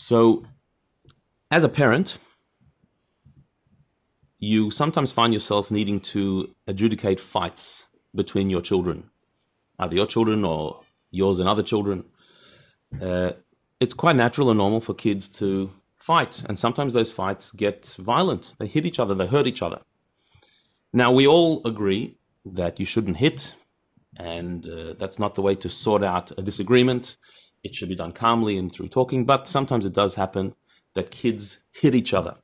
So, as a parent, you sometimes find yourself needing to adjudicate fights between your children, either your children or yours and other children. Uh, it's quite natural and normal for kids to fight, and sometimes those fights get violent. They hit each other, they hurt each other. Now, we all agree that you shouldn't hit, and uh, that's not the way to sort out a disagreement. It should be done calmly and through talking, but sometimes it does happen that kids hit each other,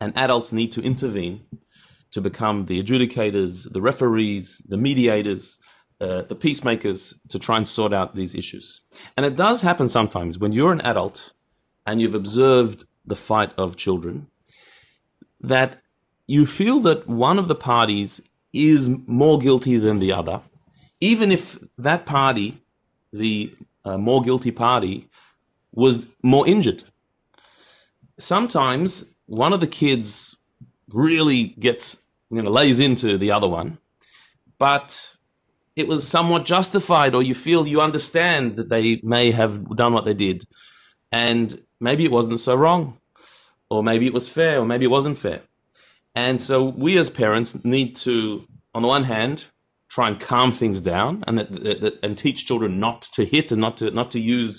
and adults need to intervene to become the adjudicators, the referees, the mediators, uh, the peacemakers to try and sort out these issues. And it does happen sometimes when you're an adult and you've observed the fight of children that you feel that one of the parties is more guilty than the other, even if that party, the uh, more guilty party, was more injured. Sometimes one of the kids really gets, you know, lays into the other one, but it was somewhat justified, or you feel you understand that they may have done what they did, and maybe it wasn't so wrong, or maybe it was fair, or maybe it wasn't fair. And so we as parents need to, on the one hand, try and calm things down and that, that, that, and teach children not to hit and not to not to use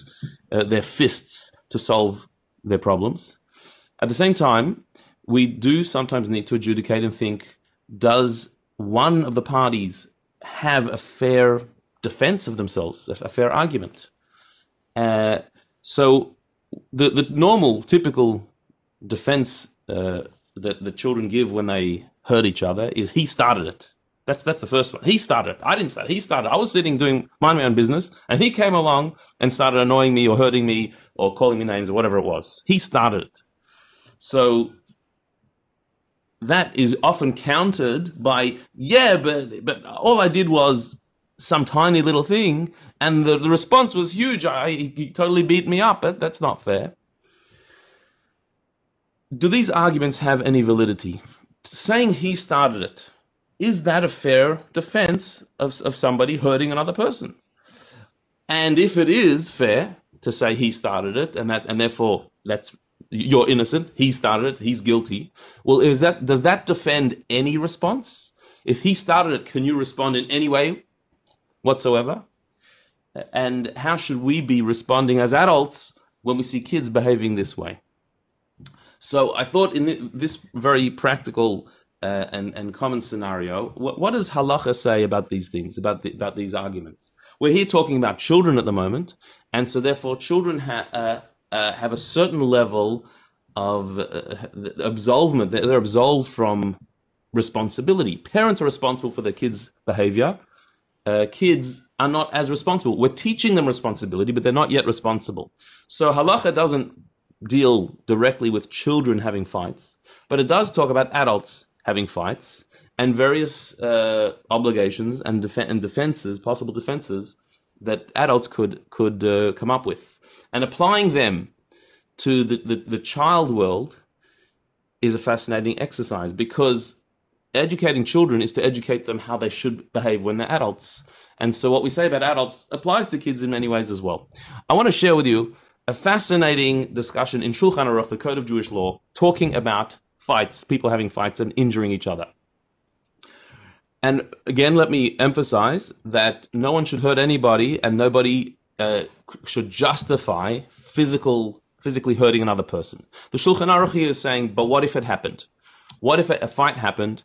uh, their fists to solve their problems. At the same time, we do sometimes need to adjudicate and think: Does one of the parties have a fair defense of themselves, a, a fair argument? Uh, so the the normal, typical defense uh, that the children give when they hurt each other is he started it. That's that's the first one. He started. I didn't start. He started. I was sitting doing mind my own business, and he came along and started annoying me or hurting me or calling me names or whatever it was. He started it. So that is often countered by yeah, but but all I did was some tiny little thing, and the, the response was huge. I, he totally beat me up. But that's not fair. Do these arguments have any validity? Saying he started it is that a fair defense of, of somebody hurting another person? And if it is fair to say he started it and that and therefore that's you're innocent, he started it, he's guilty. Well, is that does that defend any response? If he started it, can you respond in any way whatsoever? And how should we be responding as adults when we see kids behaving this way? So I thought in this very practical uh, and, and common scenario. What, what, does halacha say about these things, about the, about these arguments? We're here talking about children at the moment, and so therefore children ha- uh, uh, have a certain level of uh, absolvement. They're absolved from responsibility. Parents are responsible for their kids' behavior. Uh, kids are not as responsible. We're teaching them responsibility, but they're not yet responsible. So halacha doesn't deal directly with children having fights, but it does talk about adults having fights and various uh, obligations and, def- and defenses, possible defenses that adults could could uh, come up with, and applying them to the, the, the child world is a fascinating exercise because educating children is to educate them how they should behave when they're adults. And so what we say about adults applies to kids in many ways as well. I want to share with you a fascinating discussion in Shulchan Aruch, the Code of Jewish Law, talking about fights, people having fights and injuring each other. And again, let me emphasize that no one should hurt anybody, and nobody uh, should justify physical, physically hurting another person. The Shulchan Aruch is saying, but what if it happened? What if a fight happened?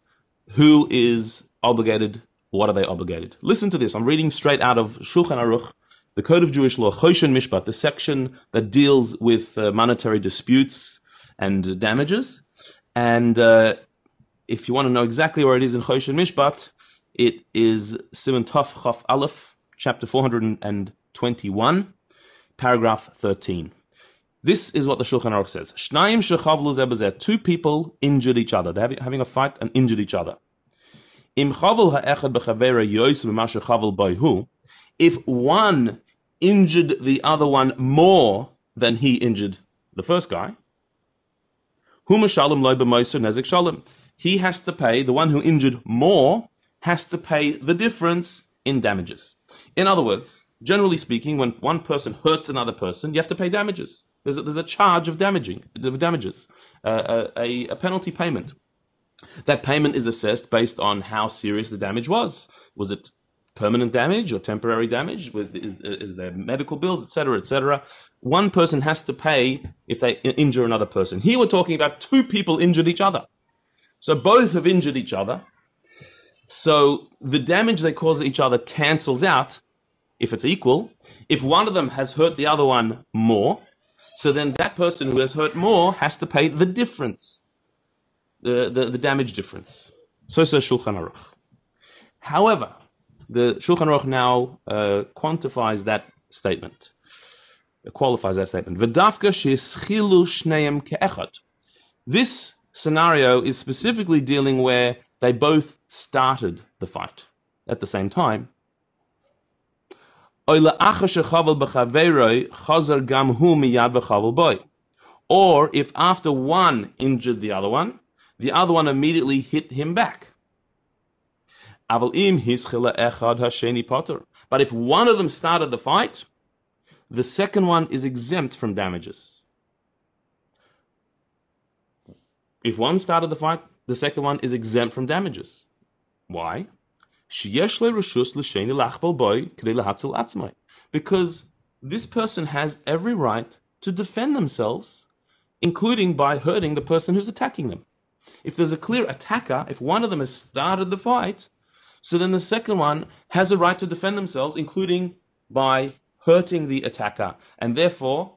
Who is obligated? What are they obligated? Listen to this. I'm reading straight out of Shulchan Aruch, the Code of Jewish Law, Choshen Mishpat, the section that deals with uh, monetary disputes and damages. And uh, if you want to know exactly where it is in Choshen Mishpat, it is Simon Tov Chaf Aleph, chapter 421, paragraph 13. This is what the Shulchan Aruch says. Shnayim shechavlu zebazeh. Two people injured each other. They're having a fight and injured each other. Im chavel ha'echad b'chavera yois b'ma shechavel boihu. If one injured the other one more than he injured the first guy, he has to pay, the one who injured more has to pay the difference in damages. In other words, Generally speaking, when one person hurts another person, you have to pay damages. There's a, there's a charge of damaging of damages, uh, a, a penalty payment. That payment is assessed based on how serious the damage was. Was it permanent damage or temporary damage? With is, is there medical bills, etc., etc. One person has to pay if they injure another person. Here we're talking about two people injured each other, so both have injured each other. So the damage they cause each other cancels out if it's equal. If one of them has hurt the other one more, so then that person who has hurt more has to pay the difference, the, the, the damage difference. So says Shulchan Aruch. However, the Shulchan Aruch now uh, quantifies that statement, uh, qualifies that statement. This scenario is specifically dealing where they both started the fight at the same time. Or if after one injured the other one, the other one immediately hit him back. But if one of them started the fight, the second one is exempt from damages. If one started the fight, the second one is exempt from damages. Why? Because this person has every right to defend themselves, including by hurting the person who's attacking them. If there's a clear attacker, if one of them has started the fight, so then the second one has a right to defend themselves, including by hurting the attacker. And therefore,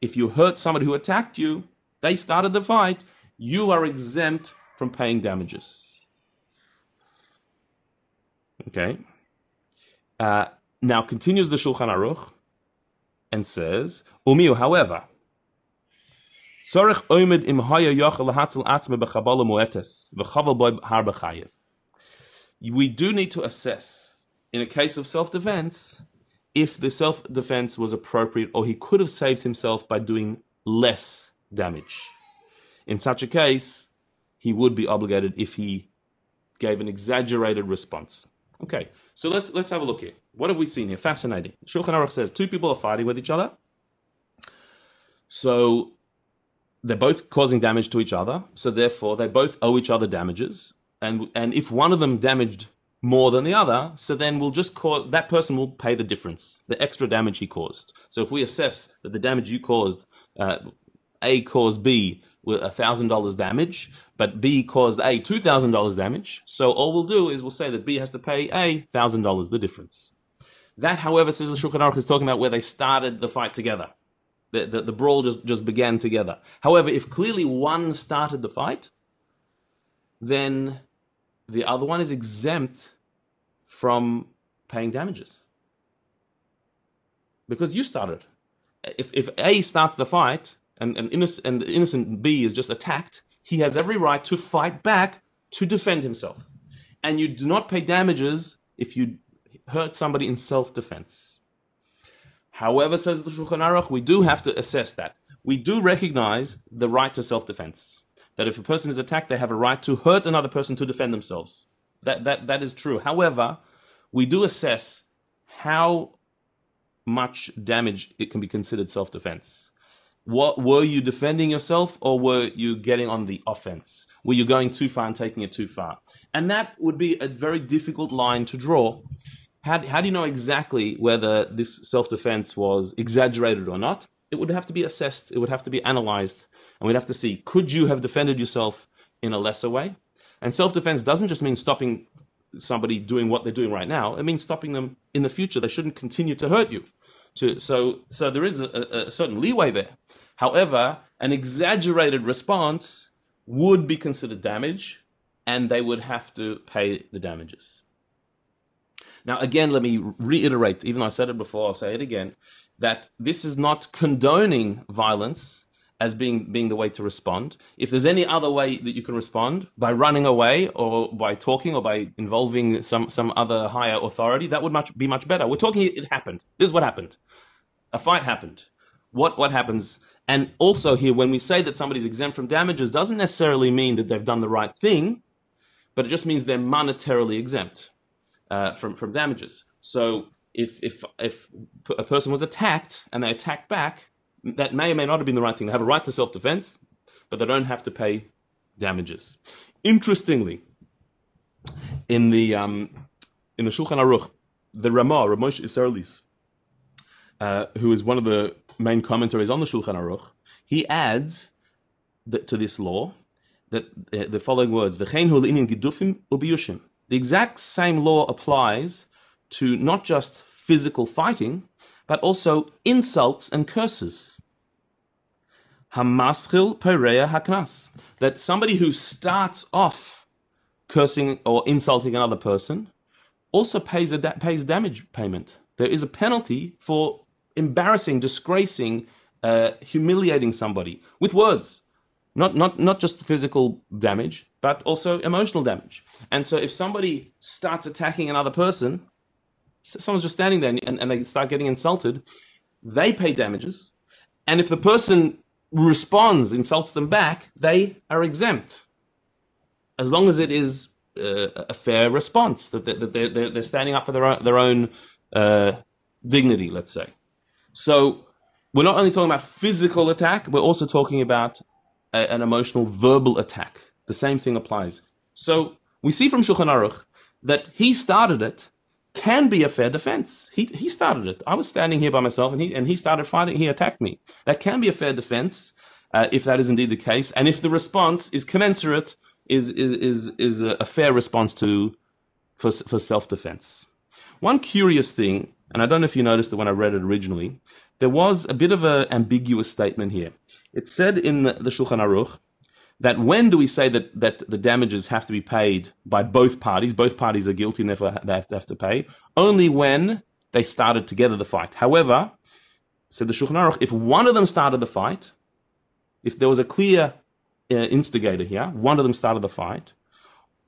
if you hurt somebody who attacked you, they started the fight, you are exempt from paying damages. Okay. Uh, now continues the Shulchan Aruch and says, Umiu, however, oimid im haya lahatzel atzme bechabala muetes v'chaval boy har. We do need to assess, in a case of self-defense, if the self-defense was appropriate or he could have saved himself by doing less damage. In such a case, he would be obligated if he gave an exaggerated response. Okay, so let's let's have a look here. What have we seen here? Fascinating. Shulchan Aruch says two people are fighting with each other. So they're both causing damage to each other. So therefore, they both owe each other damages. And and if one of them damaged more than the other, so then we'll just call that person will pay the difference, the extra damage he caused. So if we assess that the damage you caused, uh, A caused B with $1,000 damage, but B caused A $2,000 damage. So all we'll do is we'll say that B has to pay A $1,000, the difference. That, however, says the Shulchan Aruch is talking about where they started the fight together. The, the, the brawl just, just began together. However, if clearly one started the fight, then the other one is exempt from paying damages. Because you started. If, if A starts the fight, and, and, innocent, and innocent B is just attacked, he has every right to fight back to defend himself. And you do not pay damages if you hurt somebody in self defense. However, says the Shulchan Aruch, we do have to assess that. We do recognize the right to self defense. That if a person is attacked, they have a right to hurt another person to defend themselves. That, that, that is true. However, we do assess how much damage it can be considered self defense what were you defending yourself or were you getting on the offense? Were you going too far and taking it too far? And that would be a very difficult line to draw. How, how do you know exactly whether this self defense was exaggerated or not? It would have to be assessed, it would have to be analyzed, and we'd have to see could you have defended yourself in a lesser way? And self defense doesn't just mean stopping somebody doing what they're doing right now, it means stopping them in the future. They shouldn't continue to hurt you. To, so, so there is a, a certain leeway there. However, an exaggerated response would be considered damage, and they would have to pay the damages. Now, again, let me reiterate, even though I said it before, I'll say it again, that this is not condoning violence as being, being the way to respond. If there's any other way that you can respond, by running away or by talking or by involving some, some other higher authority, that would much, be much better. We're talking, it happened. This is what happened. A fight happened. What, what happens? And also here, when we say that somebody's exempt from damages, doesn't necessarily mean that they've done the right thing, but it just means they're monetarily exempt uh, from, from damages. So if if if a person was attacked and they attacked back, that may or may not have been the right thing. They have a right to self defense, but they don't have to pay damages. Interestingly, in the um, in the Shulchan Aruch, the Ramah, Ramosh Isserles, uh, who is one of the main commentaries on the Shulchan Aruch, he adds that, to this law that uh, the following words. The exact same law applies to not just physical fighting, but also insults and curses. Hamaschil pereya haknas. That somebody who starts off cursing or insulting another person also pays a da- pays damage payment. There is a penalty for embarrassing, disgracing, uh, humiliating somebody with words. Not, not, not just physical damage, but also emotional damage. And so if somebody starts attacking another person, someone's just standing there and, and they start getting insulted, they pay damages. And if the person responds, insults them back, they are exempt. As long as it is uh, a fair response, that they're, they're, they're, standing up for their own, their own uh, dignity, let's say. So we're not only talking about physical attack, we're also talking about a, an emotional verbal attack. The same thing applies. So we see from Shulchan Aruch that he started it can be a fair defense. He, he started it. I was standing here by myself and he, and he started fighting. He attacked me. That can be a fair defense uh, if that is indeed the case. And if the response is commensurate, is, is, is, is a, fair response to, for, for self-defense. One curious thing, and I don't know if you noticed it when I read it originally, there was a bit of an ambiguous statement here. It said in the Shulchan Aruch that when do we say that, that the damages have to be paid by both parties? Both parties are guilty and therefore they have to, have to pay. Only when they started together the fight. However, said the Shulchan Aruch, if one of them started the fight, if there was a clear uh, instigator here, one of them started the fight,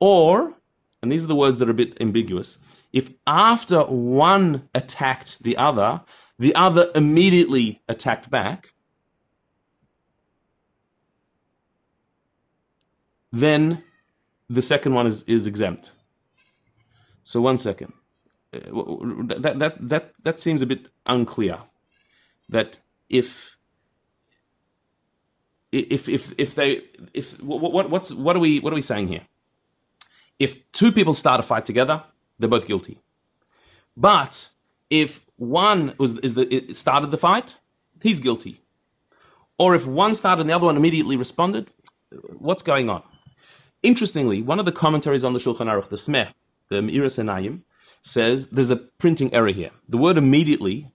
or, and these are the words that are a bit ambiguous, if after one attacked the other, the other immediately attacked back, then the second one is, is exempt. So one second. Uh, that, that, that, that seems a bit unclear. That if if if if they if what what's what are we what are we saying here? If two people start a fight together, they're both guilty. But if one was is the started the fight, he's guilty. Or if one started and the other one immediately responded, what's going on? Interestingly, one of the commentaries on the Shulchan Aruch, the Smeh, the Me'iras Einayim, says there's a printing error here. The word immediately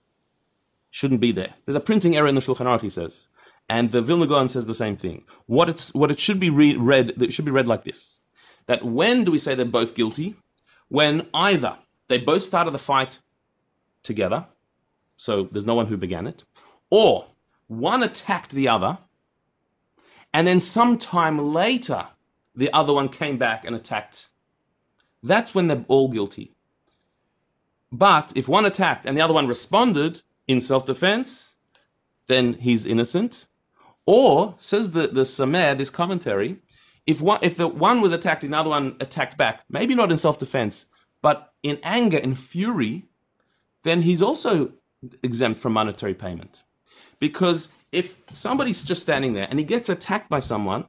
shouldn't be there. There's a printing error in the Shulchan Aruch, he says. And the Vilna Gaon says the same thing. What it's what it should be re- read, it should be read like this: that when do we say they're both guilty? When either they both started the fight together, so there's no one who began it, or one attacked the other, and then sometime later the other one came back and attacked. That's when they're all guilty. But if one attacked and the other one responded in self defense, then he's innocent. Or, says the, the Sameh, this commentary, if one, if the one was attacked, and another one attacked back, maybe not in self defense, but in anger and fury, then he's also exempt from monetary payment. Because if somebody's just standing there and he gets attacked by someone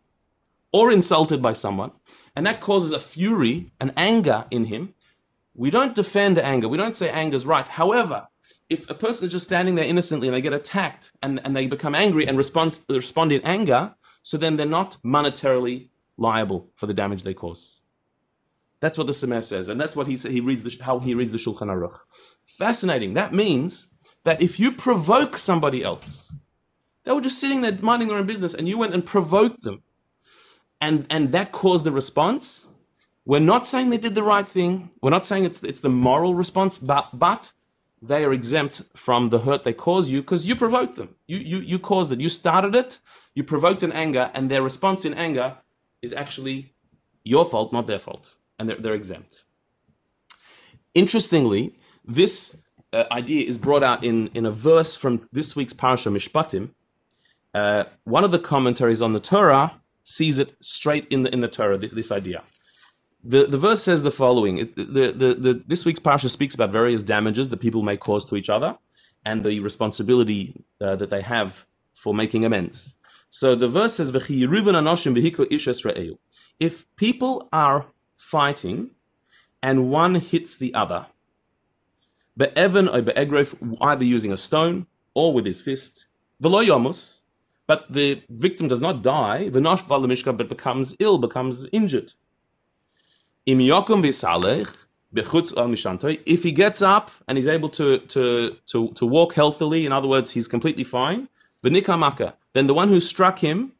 or insulted by someone, and that causes a fury, an anger in him, we don't defend anger. We don't say anger's right. However, if a person is just standing there innocently and they get attacked and, and they become angry and respond, respond in anger, so then they're not monetarily liable for the damage they cause. That's what the Sameh says, and that's what he he reads the, how he reads the Shulchan Aruch. Fascinating. That means that if you provoke somebody else, they were just sitting there minding their own business, and you went and provoked them, and and that caused the response. We're not saying they did the right thing. We're not saying it's it's the moral response, but but they are exempt from the hurt they cause you because you provoked them. You, you, you caused it. You started it. You provoked an anger, and their response in anger is actually your fault, not their fault. And they're, they're exempt. Interestingly, this uh, idea is brought out in, in a verse from this week's Parasha Mishpatim. Uh, one of the commentaries on the Torah sees it straight in the, in the Torah, this idea. the, the verse says the following. It, the, the, the, this week's parsha speaks about various damages that people may cause to each other and the responsibility uh, that they have for making amends. So the verse says, If people are fighting and one hits the other, be'evan or be'egref, either using a stone or with his fist, v'lo but the victim does not die, the v'nosh mishka, but becomes ill, becomes injured. Im yokum if he gets up and he's able to, to, to, to walk healthily, in other words, he's completely fine, then the one who struck him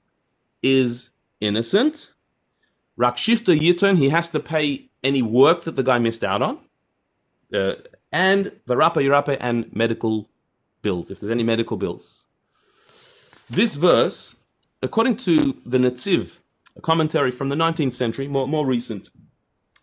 is innocent. Rakshifta yiton, he has to pay any work that the guy missed out on. Uh, and varapa yirape and medical bills, if there's any medical bills. This verse, according to the Netziv, a commentary from the 19th century, more, more recent,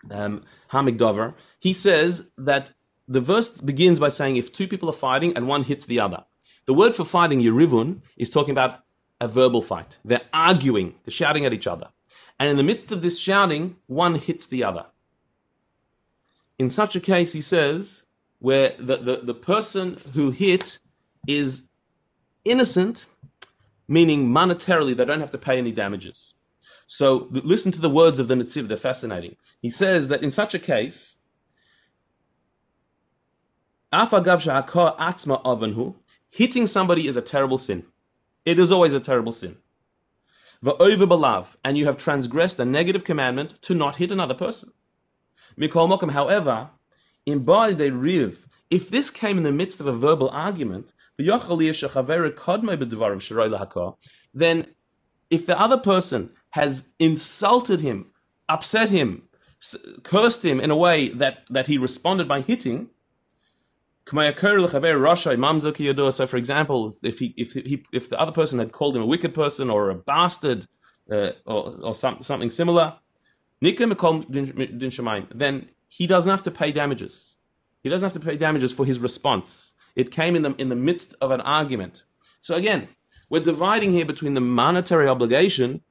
um, Hamig he says that the verse begins by saying if two people are fighting and one hits the other. The word for fighting, Yerivun, is talking about a verbal fight. They're arguing, they're shouting at each other. And in the midst of this shouting, one hits the other. In such a case, he says, where the, the, the person who hit is innocent, meaning monetarily they don't have to pay any damages. So listen to the words of the Netziv, they're fascinating. He says that in such a case, hitting somebody is a terrible sin. It is always a terrible sin. And you have transgressed a negative commandment to not hit another person. However, in de riv, if this came in the midst of a verbal argument, then if the other person has insulted him, upset him, cursed him in a way that, that he responded by hitting, so for example, if he, if he, if the other person had called him a wicked person or a bastard uh, or, or some, something similar, then he doesn't have to pay damages. He doesn't have to pay damages for his response. It came in the in the midst of an argument. So again, we're dividing here between the monetary obligation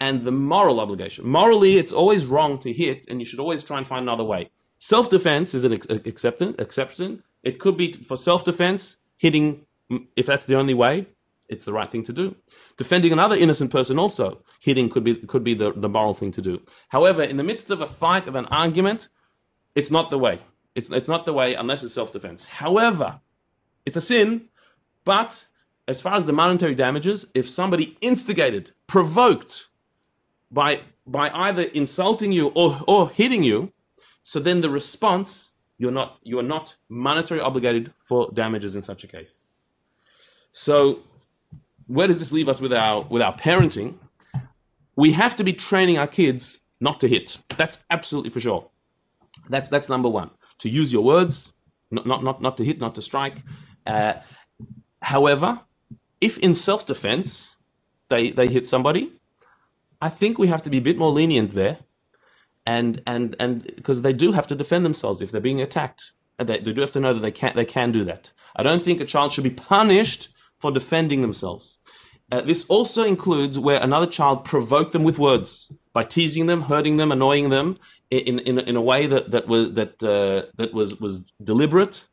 and the moral obligation. Morally, it's always wrong to hit, and you should always try and find another way. Self defense is an ex- exception. Exception. It could be for self defense, hitting, if that's the only way, it's the right thing to do. Defending another innocent person also, hitting could be could be the, the moral thing to do. However, in the midst of a fight, of an argument, it's not the way. It's, it's not the way unless it's self defense. However, it's a sin, but as far as the monetary damages, if somebody instigated, provoked, by by either insulting you or, or hitting you, so then the response you're not you are not monetary obligated for damages in such a case. So where does this leave us with our with our parenting? We have to be training our kids not to hit. That's absolutely for sure. That's that's number one. To use your words, not not not, not to hit, not to strike. Uh, however, if in self defense they they hit somebody, I think we have to be a bit more lenient there, and and and because they do have to defend themselves if they're being attacked. They, they do have to know that they can they can do that. I don't think a child should be punished for defending themselves. Uh, this also includes where another child provoked them with words by teasing them, hurting them, annoying them in in, in a way that that was that uh, that was was deliberate.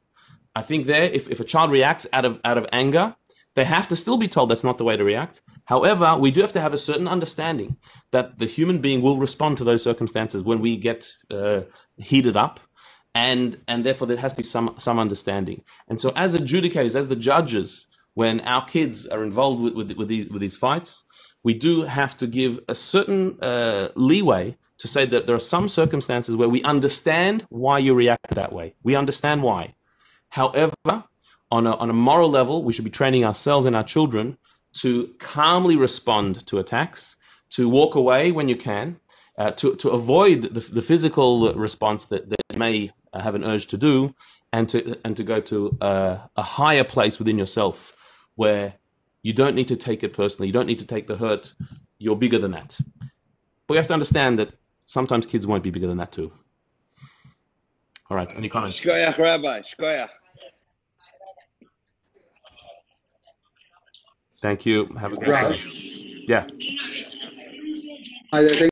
I think there, if, if a child reacts out of out of anger, they have to still be told that's not the way to react. However, we do have to have a certain understanding that the human being will respond to those circumstances when we get uh, heated up, and and therefore there has to be some some understanding. And so, as adjudicators, as the judges, when our kids are involved with with, with these with these fights, we do have to give a certain uh, leeway to say that there are some circumstances where we understand why you react that way. We understand why. However, on a, on a moral level, we should be training ourselves and our children to calmly respond to attacks, to walk away when you can, uh, to, to avoid the, the physical response that, that may have an urge to do, and to, and to go to a, a higher place within yourself where you don't need to take it personally, you don't need to take the hurt, you're bigger than that. But we have to understand that sometimes kids won't be bigger than that too. All right, any comments? Shkoyach, Rabbi, shkoyach. Thank you. Have a good Right. day. Yeah. Hi there. Thank